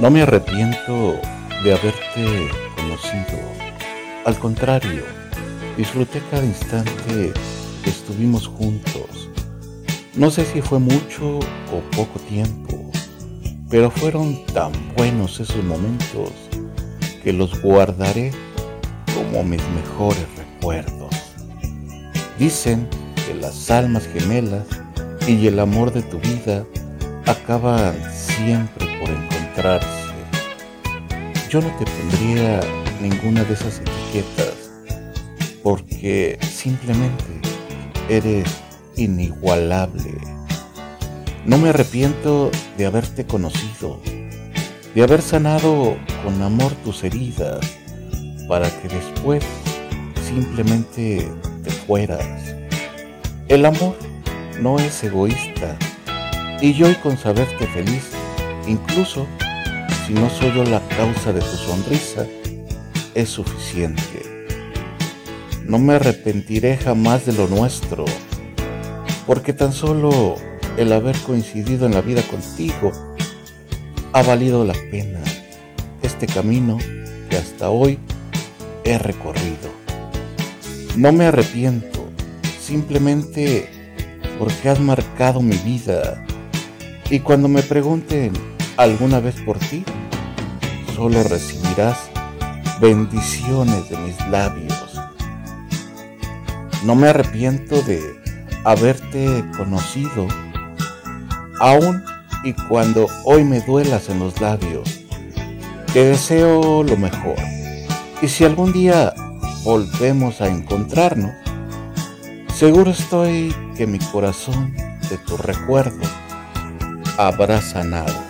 No me arrepiento de haberte conocido. Al contrario, disfruté cada instante que estuvimos juntos. No sé si fue mucho o poco tiempo, pero fueron tan buenos esos momentos que los guardaré como mis mejores recuerdos. Dicen que las almas gemelas y el amor de tu vida acaban siempre por Yo no te pondría ninguna de esas etiquetas porque simplemente eres inigualable. No me arrepiento de haberte conocido, de haber sanado con amor tus heridas para que después simplemente te fueras. El amor no es egoísta y yo hoy con saberte feliz, incluso si no soy yo la causa de tu sonrisa, es suficiente. No me arrepentiré jamás de lo nuestro, porque tan solo el haber coincidido en la vida contigo ha valido la pena este camino que hasta hoy he recorrido. No me arrepiento, simplemente porque has marcado mi vida. Y cuando me pregunten alguna vez por ti, solo recibirás bendiciones de mis labios. No me arrepiento de haberte conocido, aún y cuando hoy me duelas en los labios. Te deseo lo mejor. Y si algún día volvemos a encontrarnos, seguro estoy que mi corazón de tu recuerdo habrá sanado. como